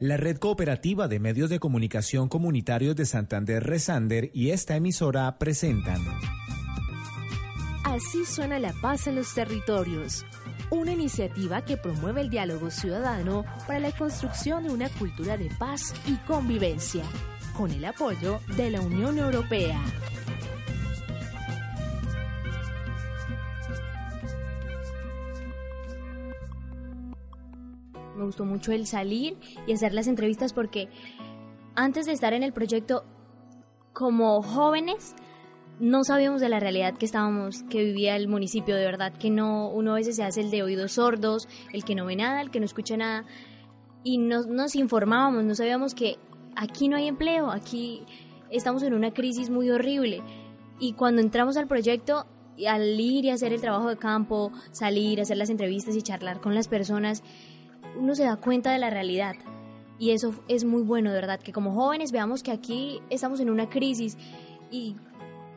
La Red Cooperativa de Medios de Comunicación Comunitarios de Santander Resander y esta emisora presentan. Así suena la paz en los territorios. Una iniciativa que promueve el diálogo ciudadano para la construcción de una cultura de paz y convivencia, con el apoyo de la Unión Europea. Me gustó mucho el salir y hacer las entrevistas porque antes de estar en el proyecto, como jóvenes, no sabíamos de la realidad que estábamos, que vivía el municipio, de verdad, que no, uno a veces se hace el de oídos sordos, el que no ve nada, el que no escucha nada, y no, nos informábamos, no sabíamos que aquí no hay empleo, aquí estamos en una crisis muy horrible. Y cuando entramos al proyecto, al ir y hacer el trabajo de campo, salir, hacer las entrevistas y charlar con las personas, uno se da cuenta de la realidad. Y eso es muy bueno, de verdad, que como jóvenes veamos que aquí estamos en una crisis y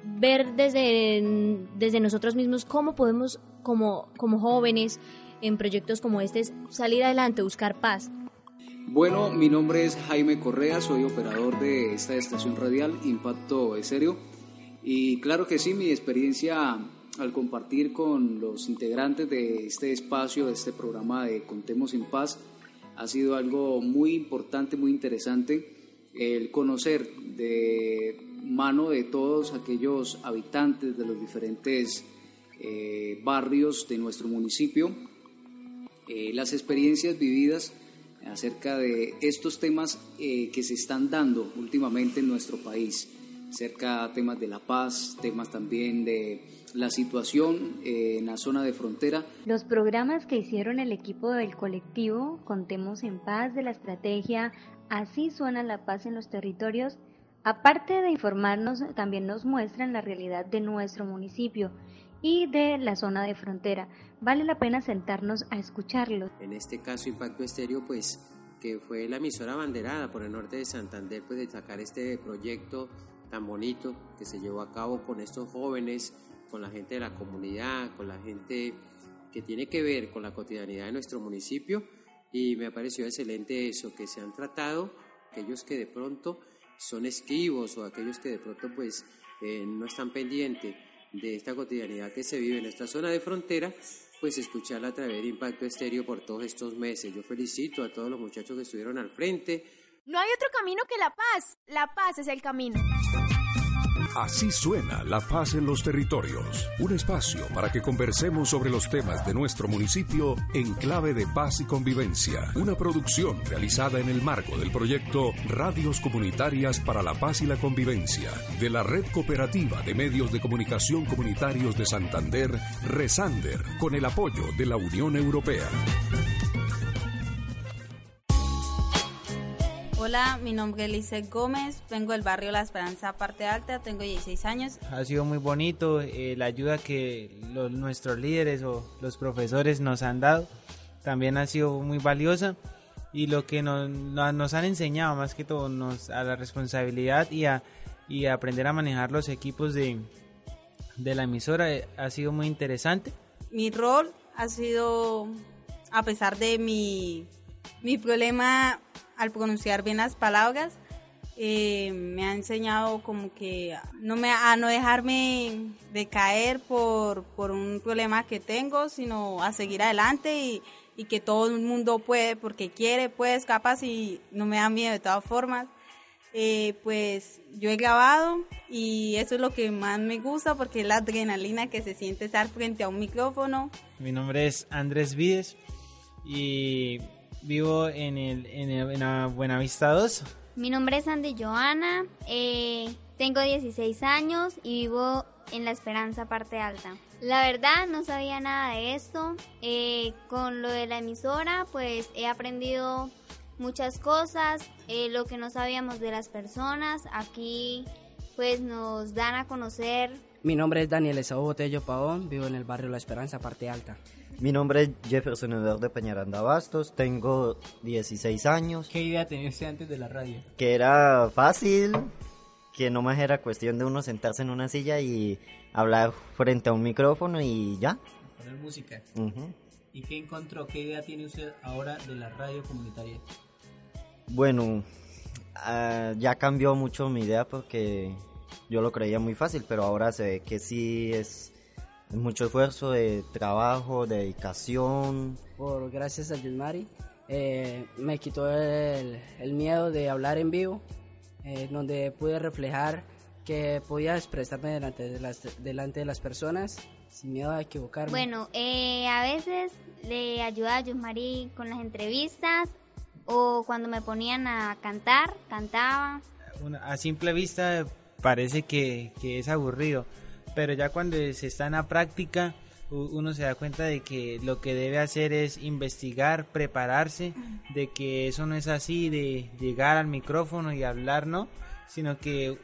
ver desde, desde nosotros mismos cómo podemos, como, como jóvenes, en proyectos como este, salir adelante, buscar paz. Bueno, mi nombre es Jaime Correa, soy operador de esta estación radial Impacto Estéreo. Y claro que sí, mi experiencia al compartir con los integrantes de este espacio, de este programa de Contemos en Paz, ha sido algo muy importante, muy interesante, el conocer de mano de todos aquellos habitantes de los diferentes eh, barrios de nuestro municipio, eh, las experiencias vividas acerca de estos temas eh, que se están dando últimamente en nuestro país, acerca de temas de la paz, temas también de la situación eh, en la zona de frontera. Los programas que hicieron el equipo del colectivo Contemos en Paz de la estrategia Así suena la paz en los territorios, aparte de informarnos, también nos muestran la realidad de nuestro municipio y de la zona de frontera. Vale la pena sentarnos a escucharlos. En este caso, Impacto Estéreo, pues que fue la emisora abanderada por el norte de Santander, pues de sacar este proyecto tan bonito que se llevó a cabo con estos jóvenes con la gente de la comunidad, con la gente que tiene que ver con la cotidianidad de nuestro municipio y me ha parecido excelente eso, que se han tratado aquellos que de pronto son esquivos o aquellos que de pronto pues eh, no están pendientes de esta cotidianidad que se vive en esta zona de frontera, pues escucharla a través de Impacto Estéreo por todos estos meses. Yo felicito a todos los muchachos que estuvieron al frente. No hay otro camino que la paz. La paz es el camino. Así suena La Paz en los Territorios, un espacio para que conversemos sobre los temas de nuestro municipio en clave de paz y convivencia, una producción realizada en el marco del proyecto Radios Comunitarias para la Paz y la Convivencia de la Red Cooperativa de Medios de Comunicación Comunitarios de Santander, Resander, con el apoyo de la Unión Europea. Hola, mi nombre es Lizeth Gómez, vengo del barrio La Esperanza, parte alta, tengo 16 años. Ha sido muy bonito eh, la ayuda que nuestros líderes o los profesores nos han dado, también ha sido muy valiosa y lo que nos, nos han enseñado más que todo nos, a la responsabilidad y a, y a aprender a manejar los equipos de, de la emisora eh, ha sido muy interesante. Mi rol ha sido, a pesar de mi, mi problema al pronunciar bien las palabras, eh, me ha enseñado como que no me, a no dejarme de caer por, por un problema que tengo, sino a seguir adelante y, y, que todo el mundo puede, porque quiere, puede, capaz y no me da miedo de todas formas. Eh, pues yo he grabado y eso es lo que más me gusta porque es la adrenalina que se siente estar frente a un micrófono. Mi nombre es Andrés Vides y Vivo en, el, en, la Buenavista 2. Mi nombre es Andy Joana, eh, tengo 16 años y vivo en La Esperanza, parte alta. La verdad no sabía nada de esto. Eh, con lo de la emisora, pues he aprendido muchas cosas, eh, lo que no sabíamos de las personas. Aquí pues nos dan a conocer. Mi nombre es Daniel Esaú Botello Paón, vivo en el barrio La Esperanza, parte alta. Mi nombre es Jefferson Eduardo de Peñaranda Bastos, tengo 16 años. ¿Qué idea tenía usted antes de la radio? Que era fácil, que no más era cuestión de uno sentarse en una silla y hablar frente a un micrófono y ya. Poner música. ¿Y qué encontró? ¿Qué idea tiene usted ahora de la radio comunitaria? Bueno, ah, ya cambió mucho mi idea porque yo lo creía muy fácil, pero ahora se ve que sí es mucho esfuerzo de trabajo, de dedicación. Por gracias a Yusmari, eh, me quitó el, el, miedo de hablar en vivo, eh, donde pude reflejar que podía expresarme delante de las, delante de las personas sin miedo a equivocarme. Bueno, eh, a veces le ayudaba a Yusmari con las entrevistas o cuando me ponían a cantar, cantaba. A simple vista parece que, es aburrido, pero ya cuando se está en la práctica uno se da cuenta de que lo que debe hacer es investigar, prepararse, de que eso no es así de llegar al micrófono y hablar, ¿no? Sino que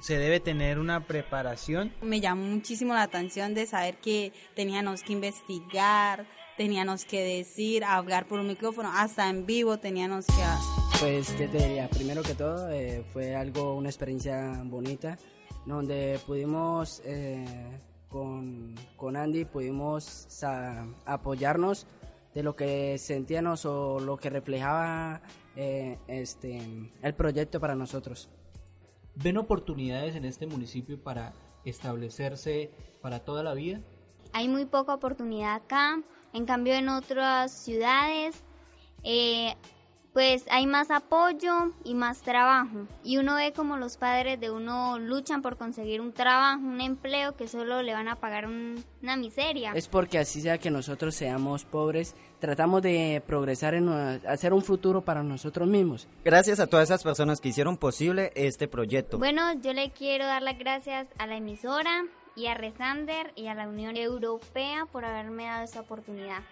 se debe tener una preparación. Me llamó muchísimo la atención de saber que teníamos que investigar, teníamos que decir, hablar por un micrófono, hasta en vivo teníamos que... Pues, ¿qué te diría? Primero que todo, eh, fue algo, una experiencia bonita, donde pudimos, eh, con, con, Andy, pudimos apoyarnos de lo que sentíamos o lo que reflejaba eh, este, el proyecto para nosotros. ¿Ven oportunidades en este municipio para establecerse para toda la vida? Hay muy poca oportunidad acá, en cambio en otras ciudades eh, pues hay más apoyo y más trabajo. Y uno ve como los padres de uno luchan por conseguir un trabajo, un empleo que solo le van a pagar una miseria. Es porque así sea que nosotros seamos pobres, tratamos de progresar en hacer un futuro para nosotros mismos. Gracias a todas esas personas que hicieron posible este proyecto. Bueno, yo le quiero dar las gracias a la emisora y a Resander y a la Unión Europea por haberme dado esa oportunidad.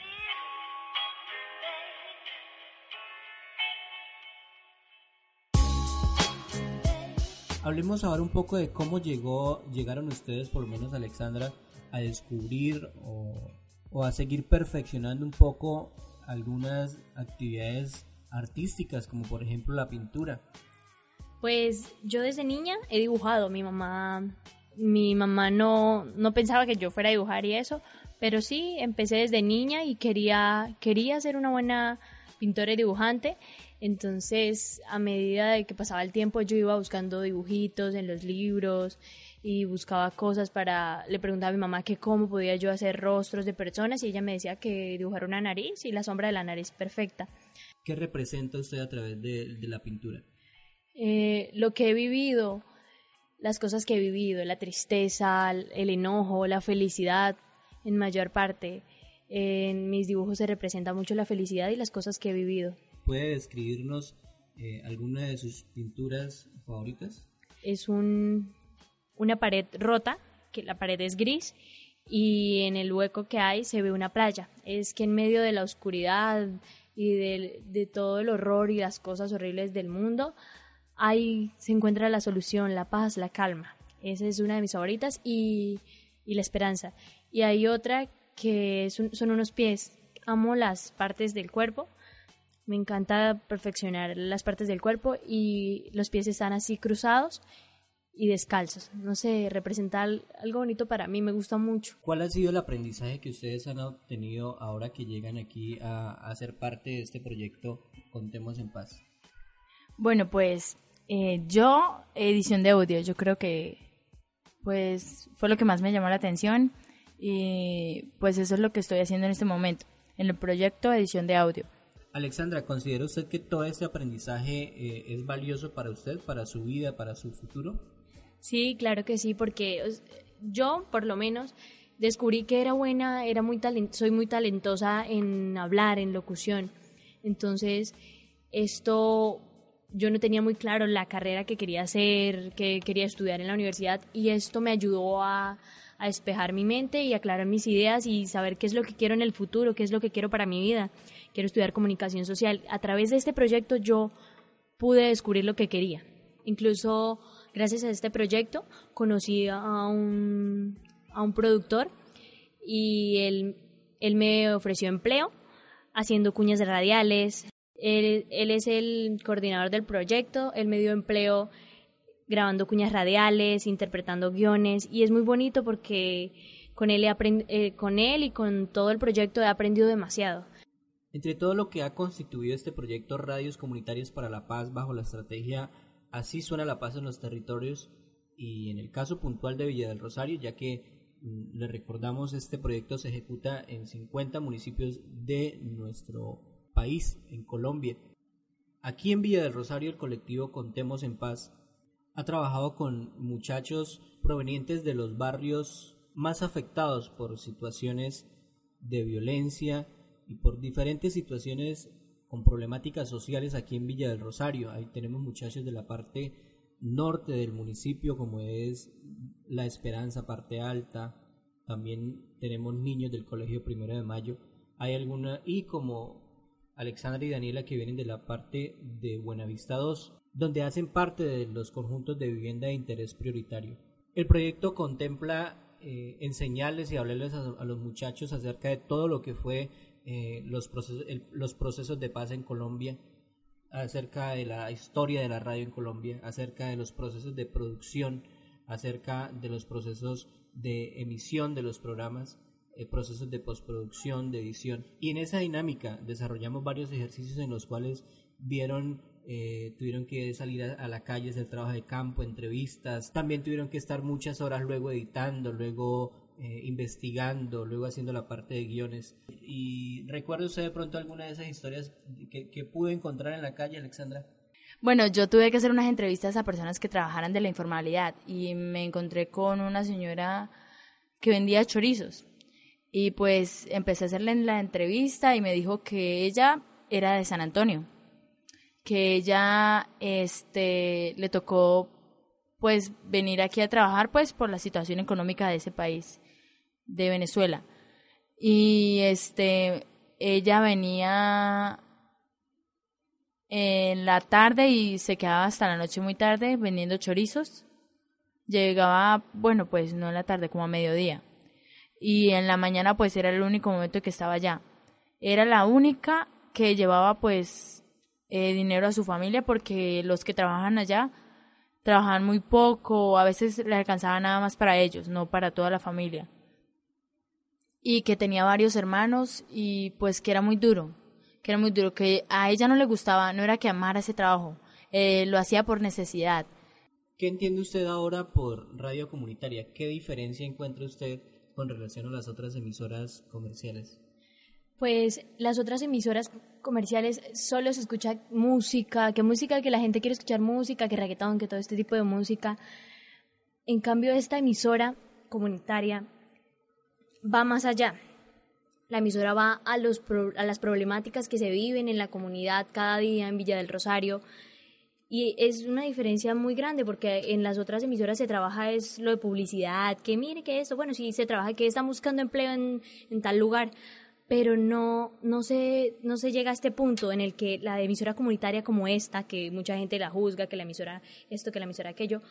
Hablemos ahora un poco de cómo llegó, llegaron ustedes, por lo menos Alexandra, a descubrir o, a seguir perfeccionando un poco algunas actividades artísticas, como por ejemplo la pintura. Pues yo desde niña he dibujado. Mi mamá, mi mamá no, no pensaba que yo fuera a dibujar y eso, pero sí empecé desde niña y quería, quería ser una buena pintora y dibujante. Entonces, a medida de que pasaba el tiempo, yo iba buscando dibujitos en los libros y buscaba cosas para, le preguntaba a mi mamá que cómo podía yo hacer rostros de personas y ella me decía que dibujar una nariz y la sombra de la nariz perfecta. ¿Qué representa usted a través de, la pintura? Eh, lo que he vivido, las cosas que he vivido, la tristeza, el enojo, la felicidad, en mayor parte. En mis dibujos se representa mucho la felicidad y las cosas que he vivido. ¿Puede describirnos eh, alguna de sus pinturas favoritas? Es un, una pared rota, que la pared es gris, y en el hueco que hay se ve una playa. Es que en medio de la oscuridad y de, de todo el horror y las cosas horribles del mundo, ahí se encuentra la solución, la paz, la calma. Esa es una de mis favoritas y, y la esperanza. Y hay otra que son, son unos pies. Amo las partes del cuerpo me encanta perfeccionar las partes del cuerpo y los pies están así cruzados y descalzos. No sé, representa algo bonito para mí, me gusta mucho. ¿Cuál ha sido el aprendizaje que ustedes han obtenido ahora que llegan aquí a, a ser parte de este proyecto Contemos en Paz? Bueno, pues eh, yo, edición de audio, yo creo que pues fue lo que más me llamó la atención y pues eso es lo que estoy haciendo en este momento, en el proyecto edición de audio. Alexandra, ¿considera usted que todo este aprendizaje eh, es valioso para usted, para su vida, para su futuro? Sí, claro que sí, porque yo, por lo menos, descubrí que era buena, era muy soy muy talentosa en hablar, en locución. Entonces, esto yo no tenía muy claro la carrera que quería hacer, que quería estudiar en la universidad y esto me ayudó a, a despejar mi mente y aclarar mis ideas y saber qué es lo que quiero en el futuro, qué es lo que quiero para mi vida quiero estudiar comunicación social. A través de este proyecto yo pude descubrir lo que quería. Incluso gracias a este proyecto conocí a un, a un productor y él, él me ofreció empleo haciendo cuñas radiales. Él, él es el coordinador del proyecto, él me dio empleo grabando cuñas radiales, interpretando guiones y es muy bonito porque con él, he eh, con él y con todo el proyecto he aprendido demasiado. Entre todo lo que ha constituido este proyecto Radios Comunitarias para la Paz bajo la estrategia Así suena la paz en los territorios y en el caso puntual de Villa del Rosario, ya que mm, le recordamos este proyecto se ejecuta en 50 municipios de nuestro país, en Colombia. Aquí en Villa del Rosario el colectivo Contemos en Paz ha trabajado con muchachos provenientes de los barrios más afectados por situaciones de violencia y por diferentes situaciones con problemáticas sociales aquí en Villa del Rosario. Ahí tenemos muchachos de la parte norte del municipio, como es La Esperanza, parte alta. También tenemos niños del Colegio Primero de Mayo. Hay alguna, y como Alexandra y Daniela, que vienen de la parte de Buenavista 2, donde hacen parte de los conjuntos de vivienda de interés prioritario. El proyecto contempla eh, enseñarles y hablarles a los muchachos acerca de todo lo que fue eh, los, procesos, los procesos de paz en Colombia, acerca de la historia de la radio en Colombia, acerca de los procesos de producción, acerca de los procesos de emisión de los programas, eh, procesos de postproducción, de edición. Y en esa dinámica desarrollamos varios ejercicios en los cuales vieron eh, tuvieron que salir a, a, la calle, hacer trabajo de campo, entrevistas, también tuvieron que estar muchas horas luego editando, luego eh, investigando, luego haciendo la parte de guiones. ¿Y recuerda usted de pronto alguna de esas historias que, que pude encontrar en la calle, Alexandra? Bueno, yo tuve que hacer unas entrevistas a personas que trabajaran de la informalidad y me encontré con una señora que vendía chorizos. Y pues empecé a hacerle la entrevista y me dijo que ella era de San Antonio, que ella este le tocó pues venir aquí a trabajar pues por la situación económica de ese país de Venezuela. Y este, ella venía en la tarde y se quedaba hasta la noche muy tarde vendiendo chorizos. Llegaba, bueno, pues no en la tarde, como a mediodía. Y en la mañana pues era el único momento que estaba allá. Era la única que llevaba pues eh, dinero a su familia porque los que trabajan allá trabajaban muy poco, a veces le alcanzaba nada más para ellos, no para toda la familia y que tenía varios hermanos y pues que era muy duro, que era muy duro, que a ella no le gustaba, no era que amara ese trabajo, eh, lo hacía por necesidad. ¿Qué entiende usted ahora por radio comunitaria? ¿Qué diferencia encuentra usted con relación a las otras emisoras comerciales? Pues las otras emisoras comerciales solo se escucha música, que música que la gente quiere escuchar música, que reggaetón, que todo este tipo de música. En cambio esta emisora comunitaria va más allá. La emisora va a, los a las problemáticas que se viven en la comunidad cada día en Villa del Rosario. Y es una diferencia muy grande porque en las otras emisoras se trabaja es lo de publicidad, que mire que esto, bueno, sí se trabaja que están buscando empleo en, en tal lugar, pero no, no, se, no se llega a este punto en el que la emisora comunitaria como esta, que mucha gente la juzga, que la emisora esto, que la emisora aquello,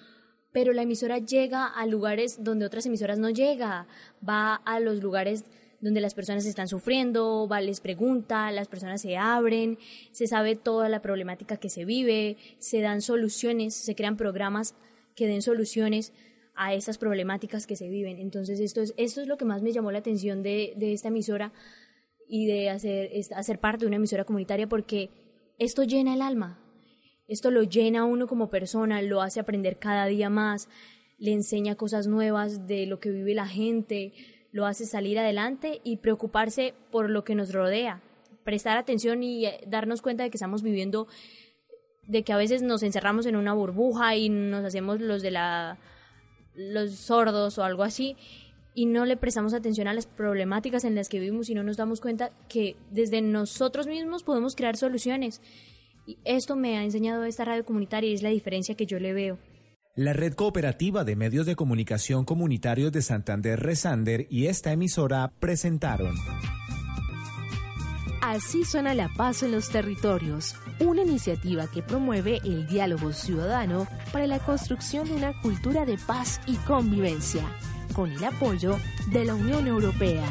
pero la emisora llega a lugares donde otras emisoras no llega, va a los lugares donde las personas están sufriendo, va, les pregunta, las personas se abren, se sabe toda la problemática que se vive, se dan soluciones, se crean programas que den soluciones a esas problemáticas que se viven. Entonces esto es, esto es lo que más me llamó la atención de, de esta emisora y de hacer, hacer parte de una emisora comunitaria porque esto llena el alma, esto lo llena a uno como persona, lo hace aprender cada día más, le enseña cosas nuevas de lo que vive la gente, lo hace salir adelante y preocuparse por lo que nos rodea, prestar atención y eh, darnos cuenta de que estamos viviendo, de que a veces nos encerramos en una burbuja y nos hacemos los de la los sordos o algo así y no le prestamos atención a las problemáticas en las que vivimos y no nos damos cuenta que desde nosotros mismos podemos crear soluciones esto me ha enseñado esta radio comunitaria y es la diferencia que yo le veo. La Red Cooperativa de Medios de Comunicación Comunitarios de Santander Resander y esta emisora presentaron. Así suena la paz en los territorios, una iniciativa que promueve el diálogo ciudadano para la construcción de una cultura de paz y convivencia, con el apoyo de la Unión Europea.